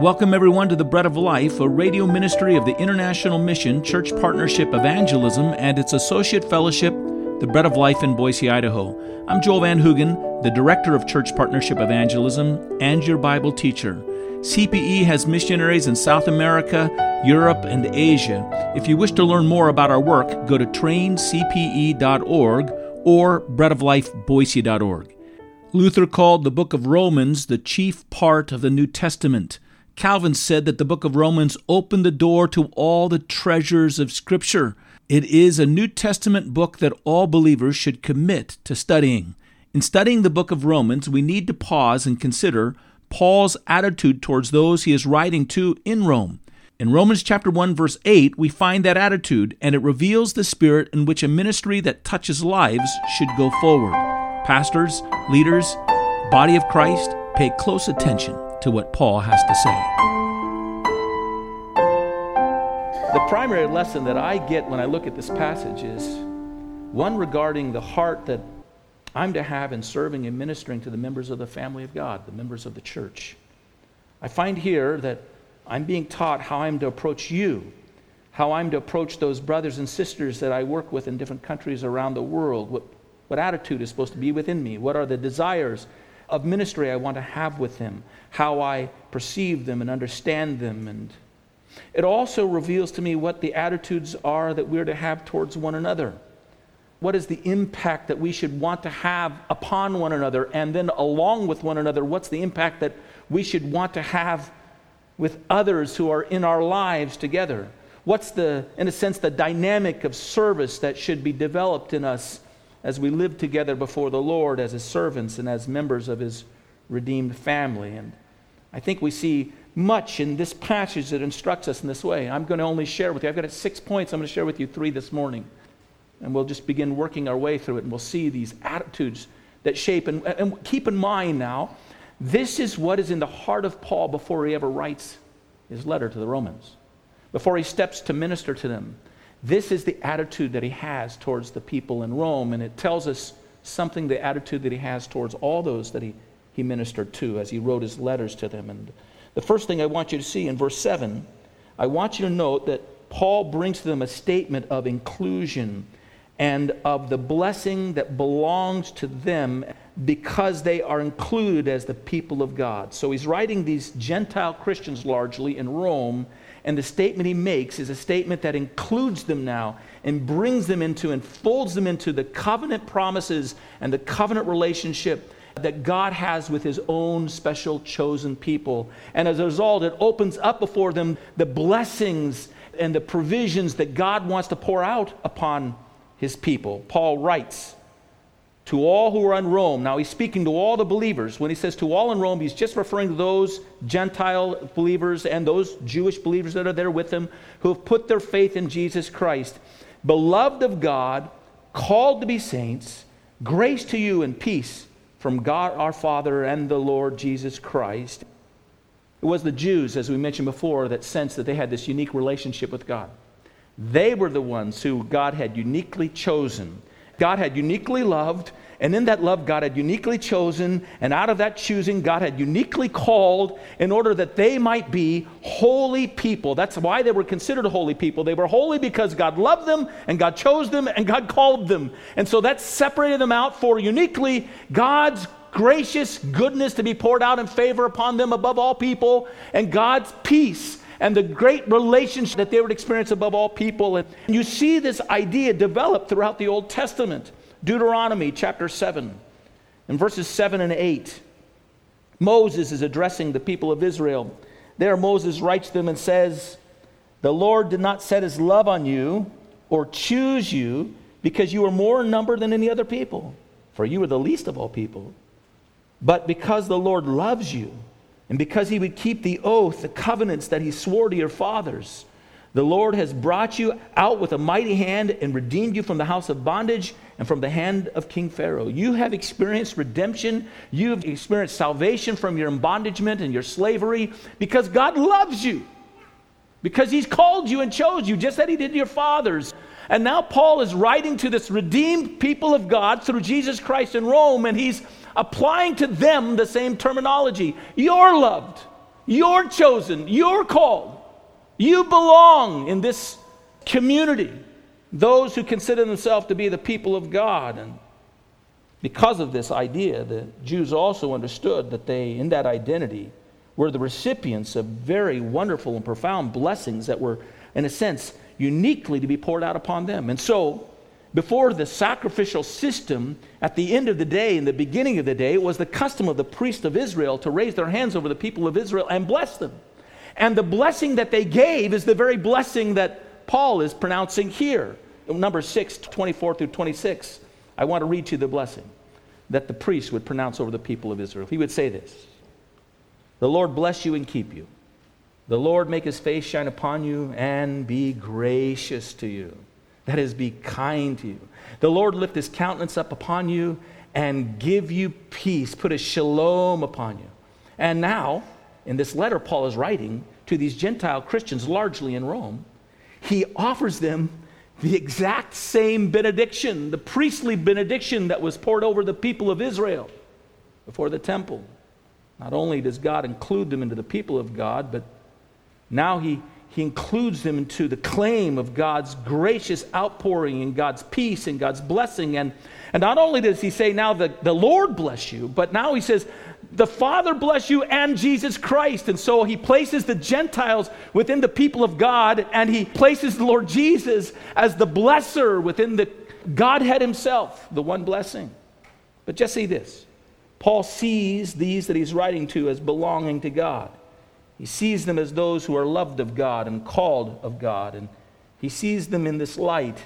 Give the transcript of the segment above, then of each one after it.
Welcome, everyone, to the Bread of Life, a radio ministry of the International Mission Church Partnership Evangelism and its associate fellowship, the Bread of Life in Boise, Idaho. I'm Joel Van Hoogen, the Director of Church Partnership Evangelism and your Bible teacher. CPE has missionaries in South America, Europe, and Asia. If you wish to learn more about our work, go to traincpe.org or breadoflifeboise.org. Luther called the book of Romans the chief part of the New Testament. Calvin said that the book of Romans opened the door to all the treasures of Scripture. It is a New Testament book that all believers should commit to studying. In studying the book of Romans, we need to pause and consider Paul's attitude towards those he is writing to in Rome. In Romans chapter 1 verse 8, we find that attitude and it reveals the spirit in which a ministry that touches lives should go forward. Pastors, leaders, body of Christ, pay close attention to what Paul has to say. The primary lesson that I get when I look at this passage is one regarding the heart that I'm to have in serving and ministering to the members of the family of God, the members of the church. I find here that I'm being taught how I'm to approach you, how I'm to approach those brothers and sisters that I work with in different countries around the world, what, what attitude is supposed to be within me, what are the desires of ministry I want to have with them, how I perceive them and understand them. And it also reveals to me what the attitudes are that we're to have towards one another. What is the impact that we should want to have upon one another? And then, along with one another, what's the impact that we should want to have with others who are in our lives together? What's the, in a sense, the dynamic of service that should be developed in us as we live together before the Lord as his servants and as members of his redeemed family? And I think we see much in this passage that instructs us in this way. I'm going to only share with you, I've got six points. I'm going to share with you three this morning. And we'll just begin working our way through it, and we'll see these attitudes that shape. And, and keep in mind now, this is what is in the heart of Paul before he ever writes his letter to the Romans, before he steps to minister to them. This is the attitude that he has towards the people in Rome, and it tells us something the attitude that he has towards all those that he, he ministered to as he wrote his letters to them. And the first thing I want you to see in verse 7, I want you to note that Paul brings to them a statement of inclusion and of the blessing that belongs to them because they are included as the people of God. So he's writing these Gentile Christians largely in Rome, and the statement he makes is a statement that includes them now and brings them into and folds them into the covenant promises and the covenant relationship that God has with his own special chosen people. And as a result, it opens up before them the blessings and the provisions that God wants to pour out upon his people. Paul writes, to all who are in Rome. Now he's speaking to all the believers. When he says to all in Rome, he's just referring to those Gentile believers and those Jewish believers that are there with him who have put their faith in Jesus Christ. Beloved of God, called to be saints, grace to you and peace from God our Father and the Lord Jesus Christ. It was the Jews, as we mentioned before, that sensed that they had this unique relationship with God. They were the ones who God had uniquely chosen. God had uniquely loved, and in that love, God had uniquely chosen, and out of that choosing, God had uniquely called in order that they might be holy people. That's why they were considered holy people. They were holy because God loved them, and God chose them, and God called them. And so that separated them out for uniquely God's gracious goodness to be poured out in favor upon them above all people, and God's peace and the great relationship that they would experience above all people. And you see this idea develop throughout the Old Testament. Deuteronomy chapter 7, in verses 7 and 8. Moses is addressing the people of Israel. There, Moses writes them and says, The Lord did not set his love on you or choose you because you were more in number than any other people, for you were the least of all people, but because the Lord loves you and because he would keep the oath, the covenants that he swore to your fathers, the Lord has brought you out with a mighty hand and redeemed you from the house of bondage and from the hand of King Pharaoh. You have experienced redemption. You have experienced salvation from your bondagement and your slavery because God loves you. Because he's called you and chose you, just as he did your fathers. And now Paul is writing to this redeemed people of God through Jesus Christ in Rome, and he's applying to them the same terminology. You're loved. You're chosen. You're called. You belong in this community. Those who consider themselves to be the people of God. And because of this idea, the Jews also understood that they, in that identity, were the recipients of very wonderful and profound blessings that were, in a sense, uniquely to be poured out upon them. And so, before the sacrificial system, at the end of the day, in the beginning of the day, it was the custom of the priests of Israel to raise their hands over the people of Israel and bless them. And the blessing that they gave is the very blessing that Paul is pronouncing here. Number 6, 24 through 26. I want to read to you the blessing that the priest would pronounce over the people of Israel. He would say this The Lord bless you and keep you. The Lord make his face shine upon you and be gracious to you. That is, be kind to you. The Lord lift his countenance up upon you and give you peace, put a shalom upon you. And now, in this letter Paul is writing to these Gentile Christians, largely in Rome, he offers them the exact same benediction, the priestly benediction that was poured over the people of Israel before the temple. Not only does God include them into the people of God, but now he, he includes them into the claim of God's gracious outpouring and God's peace and God's blessing. And, and not only does he say, now the, the Lord bless you, but now he says, the Father bless you and Jesus Christ. And so he places the Gentiles within the people of God, and he places the Lord Jesus as the blesser within the Godhead himself, the one blessing. But just see this Paul sees these that he's writing to as belonging to God. He sees them as those who are loved of God and called of God. And he sees them in this light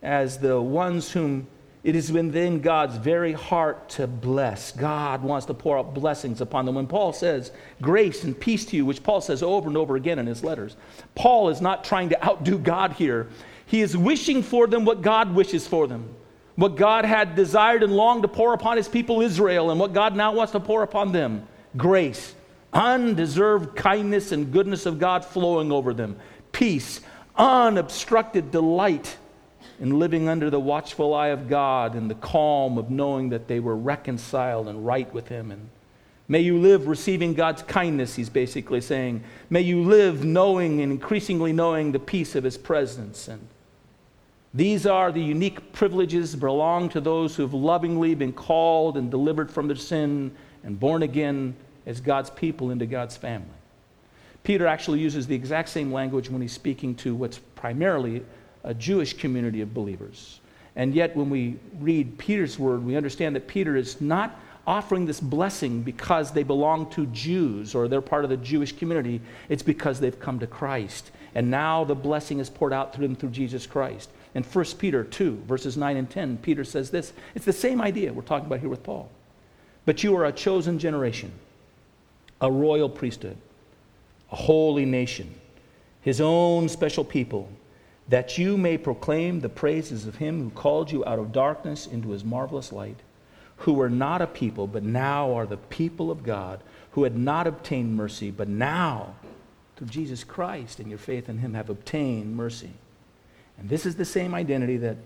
as the ones whom it is within God's very heart to bless. God wants to pour out blessings upon them. When Paul says grace and peace to you, which Paul says over and over again in his letters, Paul is not trying to outdo God here. He is wishing for them what God wishes for them. What God had desired and longed to pour upon his people Israel, and what God now wants to pour upon them grace undeserved kindness and goodness of God flowing over them, peace, unobstructed delight in living under the watchful eye of God and the calm of knowing that they were reconciled and right with Him. And may you live receiving God's kindness, he's basically saying. May you live knowing and increasingly knowing the peace of His presence. And these are the unique privileges that belong to those who have lovingly been called and delivered from their sin and born again as God's people into God's family. Peter actually uses the exact same language when he's speaking to what's primarily a Jewish community of believers. And yet, when we read Peter's word, we understand that Peter is not offering this blessing because they belong to Jews or they're part of the Jewish community. It's because they've come to Christ. And now the blessing is poured out through them through Jesus Christ. In 1 Peter 2, verses 9 and 10, Peter says this. It's the same idea we're talking about here with Paul. But you are a chosen generation a royal priesthood, a holy nation, his own special people, that you may proclaim the praises of him who called you out of darkness into his marvelous light, who were not a people, but now are the people of God, who had not obtained mercy, but now, through Jesus Christ and your faith in him, have obtained mercy. And this is the same identity that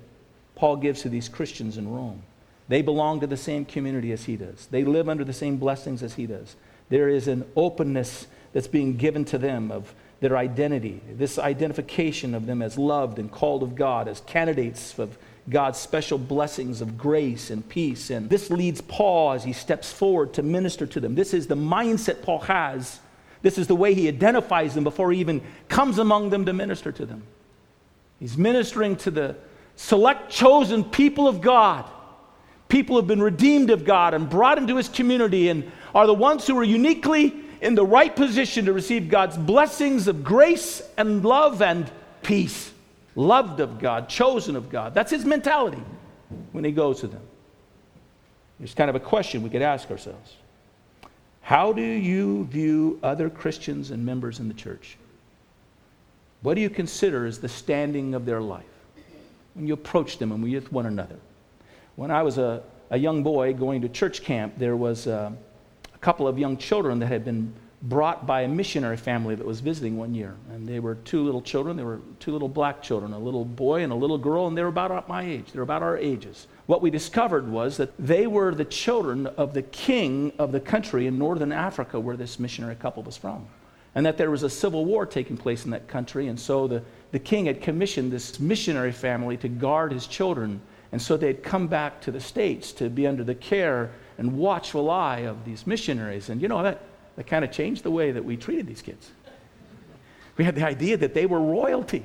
Paul gives to these Christians in Rome. They belong to the same community as he does. They live under the same blessings as he does there is an openness that's being given to them of their identity, this identification of them as loved and called of God, as candidates of God's special blessings of grace and peace. And this leads Paul as he steps forward to minister to them. This is the mindset Paul has. This is the way he identifies them before he even comes among them to minister to them. He's ministering to the select chosen people of God. People have been redeemed of God and brought into his community and are the ones who are uniquely in the right position to receive God's blessings of grace and love and peace. Loved of God, chosen of God. That's his mentality when he goes to them. There's kind of a question we could ask ourselves How do you view other Christians and members in the church? What do you consider as the standing of their life when you approach them and with one another? When I was a, a young boy going to church camp, there was. Uh, a couple of young children that had been brought by a missionary family that was visiting one year. And they were two little children. They were two little black children, a little boy and a little girl, and they were about my age. They were about our ages. What we discovered was that they were the children of the king of the country in northern Africa where this missionary couple was from. And that there was a civil war taking place in that country. And so the, the king had commissioned this missionary family to guard his children. And so they had come back to the States to be under the care and watchful eye of these missionaries. And you know, that that kind of changed the way that we treated these kids. We had the idea that they were royalty.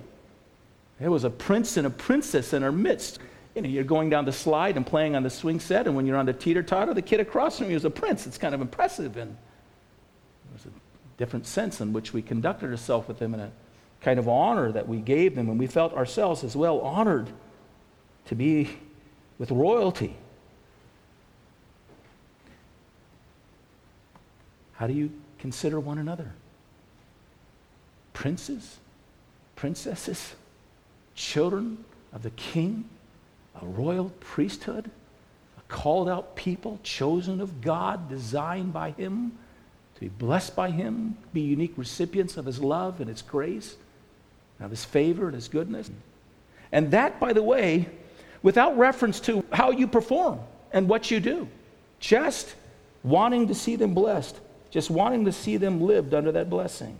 There was a prince and a princess in our midst. You know, you're going down the slide and playing on the swing set, and when you're on the teeter totter, the kid across from you is a prince. It's kind of impressive, and different sense in which we conducted ourselves with them, and a kind of honor that we gave them, and we felt ourselves as well honored to be with royalty. How do you consider one another? Princes, princesses, children of the king, a royal priesthood, a called out people, chosen of God, designed by Him, be blessed by Him, be unique recipients of His love and His grace, of His favor and His goodness. And that, by the way, without reference to how you perform and what you do, just wanting to see them blessed just wanting to see them lived under that blessing.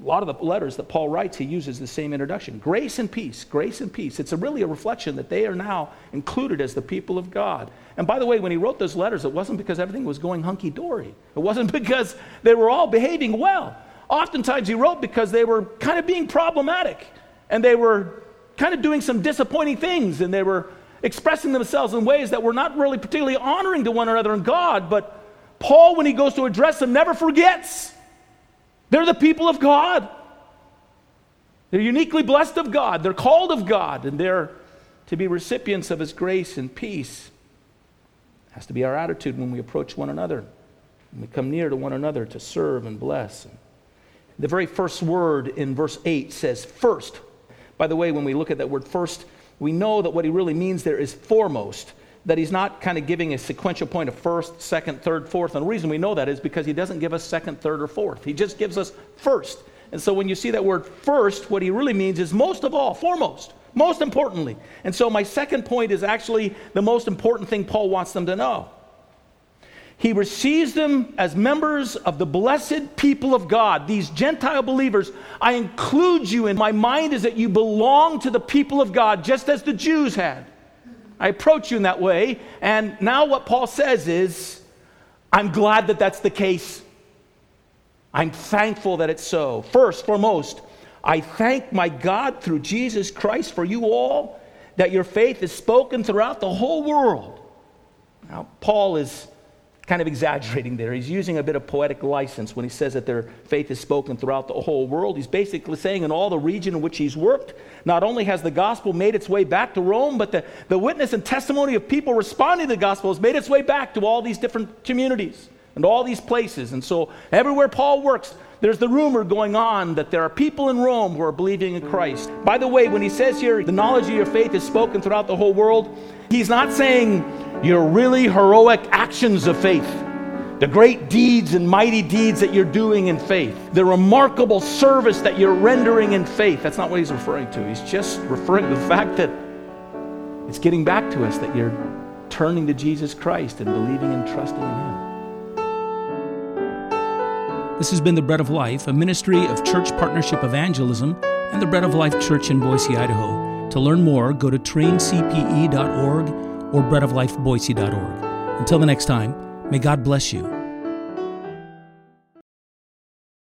A lot of the letters that Paul writes, he uses the same introduction grace and peace, grace and peace. It's a really a reflection that they are now included as the people of God. And by the way, when he wrote those letters, it wasn't because everything was going hunky dory, it wasn't because they were all behaving well. Oftentimes, he wrote because they were kind of being problematic and they were kind of doing some disappointing things and they were expressing themselves in ways that were not really particularly honoring to one another and God, but Paul, when he goes to address them, never forgets. They're the people of God. They're uniquely blessed of God. They're called of God, and they're to be recipients of his grace and peace. It has to be our attitude when we approach one another. When we come near to one another to serve and bless. The very first word in verse 8 says first. By the way, when we look at that word first, we know that what he really means there is foremost that he's not kind of giving a sequential point of first, second, third, fourth. And the reason we know that is because he doesn't give us second, third, or fourth. He just gives us first. And so when you see that word first, what he really means is most of all, foremost, most importantly. And so my second point is actually the most important thing Paul wants them to know. He receives them as members of the blessed people of God, these Gentile believers. I include you in my mind is that you belong to the people of God, just as the Jews had. I approach you in that way. And now what Paul says is, I'm glad that that's the case. I'm thankful that it's so. First, foremost, I thank my God through Jesus Christ for you all that your faith is spoken throughout the whole world. Now, Paul is kind of exaggerating there. He's using a bit of poetic license when he says that their faith is spoken throughout the whole world. He's basically saying in all the region in which he's worked, not only has the gospel made its way back to Rome, but the, the witness and testimony of people responding to the gospel has made its way back to all these different communities and all these places. And so everywhere Paul works, there's the rumor going on that there are people in Rome who are believing in Christ. By the way, when he says here, the knowledge of your faith is spoken throughout the whole world, he's not saying your really heroic actions of faith, the great deeds and mighty deeds that you're doing in faith, the remarkable service that you're rendering in faith. That's not what he's referring to. He's just referring to the fact that it's getting back to us that you're turning to Jesus Christ and believing and trusting in Him. This has been The Bread of Life, a ministry of Church Partnership Evangelism and the Bread of Life Church in Boise, Idaho. To learn more, go to traincpe.org or breadoflifeboise.org. Until the next time, may God bless you